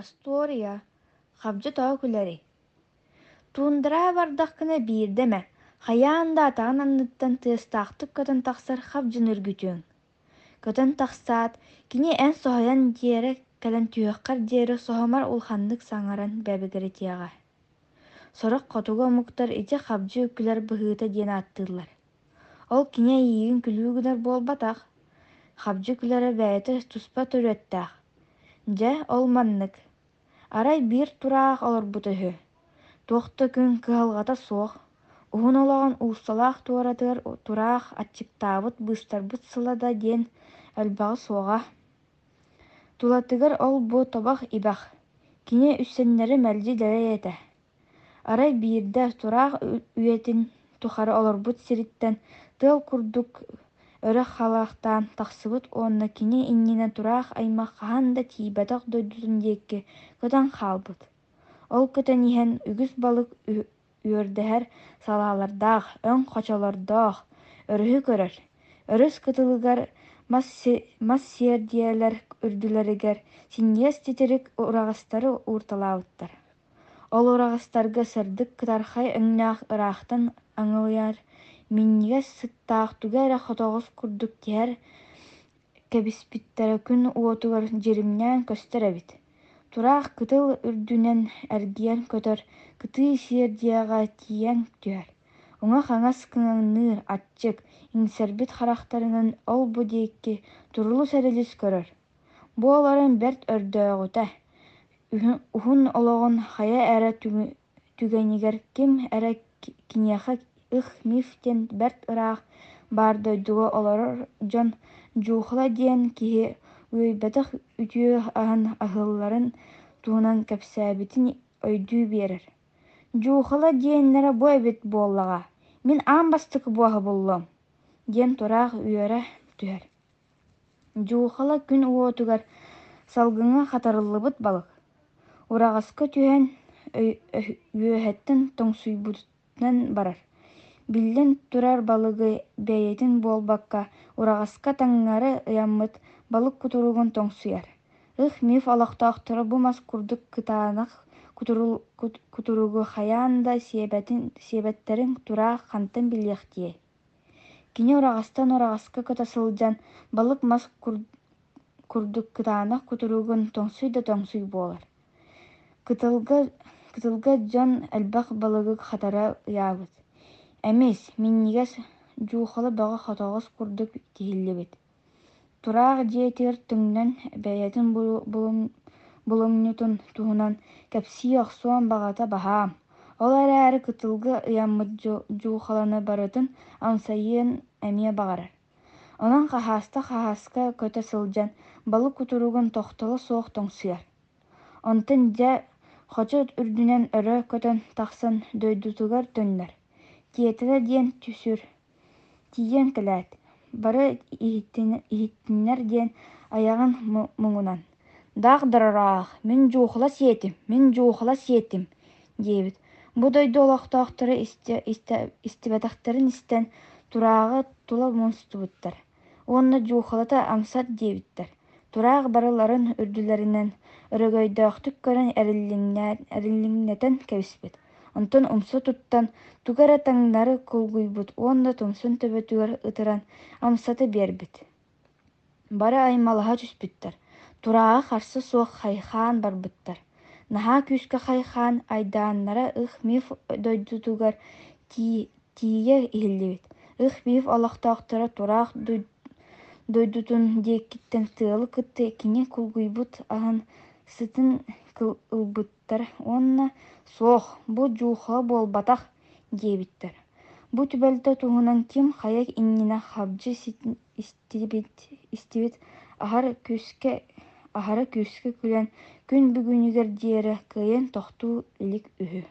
Астория, хабдьы тоҕо күлэри. Туундраа бардаххына биирдэмэ, хайаан да атаҕын анныттан тыастаахтык көтөн тахсар хабдьын үргүтүөҥ. Көтөн тахсаат, кини эн соһуйан диэрэ кэлэн түөххэр диэри соһомор улаханнык саҥаран бэбигэрэтиэҕэ. Сорох хотугу омуктар ити хабдьы үккүлэр быһыыта диэн ааттыыллар. Ол кини эйигин күлүүгүнэр буолбатах. Хабдьы күлэрэ бэйэтэ туспа төрүөттээх. Дьэ, ол маннык. Арай биир тураах үһү. Туохта күн кыһалҕата суох, уһун олоҕун уусталаах туоратыгар тураах аччыктаабыт быыстарбыт сыла да диэн өлбөҕө суоҕа. Тулатыгар ол бу тобох ibэх, кини үссэннэри мэлдьи дэлэ этэ. Арай биирдэ тураах үөтин тухары олорбут сириттэн тыал курдук өрө халаахтаан тахсыбыт уонна кини иннинэ тураах аймах хаһан да тиибэтэх дойдутун көтөн хаалбыт. Ол көтөн иһэн үгүс балык үөрдэһэр салаалардаах, өҥ хочолордоох, өрүһү көрөр. Өрүс кытылыгар мас сиэр диэлэр үрдүлэригэр синньиэс титирик ураҕастары уурталаабыттар. Ол ураҕастарга сырдык кытархай өҥнөөх ыраахтан аҥылыар, минньигэс сыттаахтуга эрэ хотоҕус курдук иһэр кэбиспиттэрэ күн уотугар дьиримнээн көстөр эбит. Тураах кытыл үрдүнэн эргийэн көтөр кытыы сиэр диэҕэ тиийэн түһэр. Уҥа хаҥас кыҥаҥныыр, аччык, иҥсэрбит харахтарынан ол бу диэки турулус эрилис көрөр. Бу олорон бэрт өрдөөҕүтэ, уһун олоҕун хайа эрэ түгэнигэр ким эрэ киниэхэ ых миф диэн бэрт ыраах баар дойдуга олорор дьон дьуухала диэн киһи үөйбэтэх үтүө аһын аһылларын туһунан кэпсээбитин ойдуу биэрэр. Дьуухала диэннэрэ бу эбит буоллаҕа, мин аан бастык буоһа буллум, диэн тураах үөрэ түһэр. Дьуухала күн уотугар салгыҥа хатарыллыбыт балык. Ураҕаска түһэн үөһэттэн тоҥсуйбутунан барар. Биллин турар балыгы бэйэтин буолбакка ураҕаска таҥҥары ыйаммыт балык кутуругун тоҥсуйар. Ых миф олохтоохторо бу мас курдук кытаанах кутуругу хайаан да сиэбэттэрин тураах хантан билиэх дии. Кини ураҕастан ураҕаска көтө сылдьан балык мас курдук кытаанах кутуругун тоҥсуй да тоҥсуй буолар. Кытылга дьон элбэх балыгы хатара ыяабыт. Эмис, минньигэс дьуухала бөҕө хотоҕус курдук тиһиллибит. Тураах диэтигэр түҥнэн бэйэтин булумньутун туһунан кэпсии охсуон баҕата баһаам, ол эрээри кытылга ыйаммыт дьуухаланы барытын ансайыан эмиэ баҕарар. Онон хаһааста-хаһааска көтө сылдьан балык кутуругун тохтоло суох тоҥсуйар. Онтон дьэ хочо үрдүнэн өрө көтөн тахсан дойдутугар төннөр. Тиэтэрэ диэн түсүр, тиийэн кэлээт, бары айаҕын муҥунан: «Даах дорораах, мин дьуухала сиэтим, мин дьуухала сиэтим» диэбит. Бу дойду олохтоохтору истибэтэхтэрин истэн турааҕы тула муустубуттар, уонна дьуухалата амсат диэбиттэр. Тураах барыларын үрдүлэринэн өрөгөйдөөхтүк көрөн эриллиҥнэтэн кэбиспит. Онтон умса туттан тугар атаҥнары кулгуйбут уонна тумсун төбөтүгэр ытыран амсаты биэрбит. Бары аймалаһа түспүттэр. Турааҕа харса суох хайхаан барбыттар. Наһаа күүскэ хайхаан айдааннара ых миф дойдутугар тиийэ иһиллибит. Ых миф олохтоохтора тураах дойдутун диэккиттэн тыалы кытты кини кулгуйбут аһын сытын ылбыттар уонна суох, бу дьуухала буолбатах диэбиттэр. Бу түбэлтэ туһунан ким хайа иннинэ хабдьы истибит аһара күүскэ күлэн күн бүгүнүгэр диэрэ кыайан тохтуу илик үһү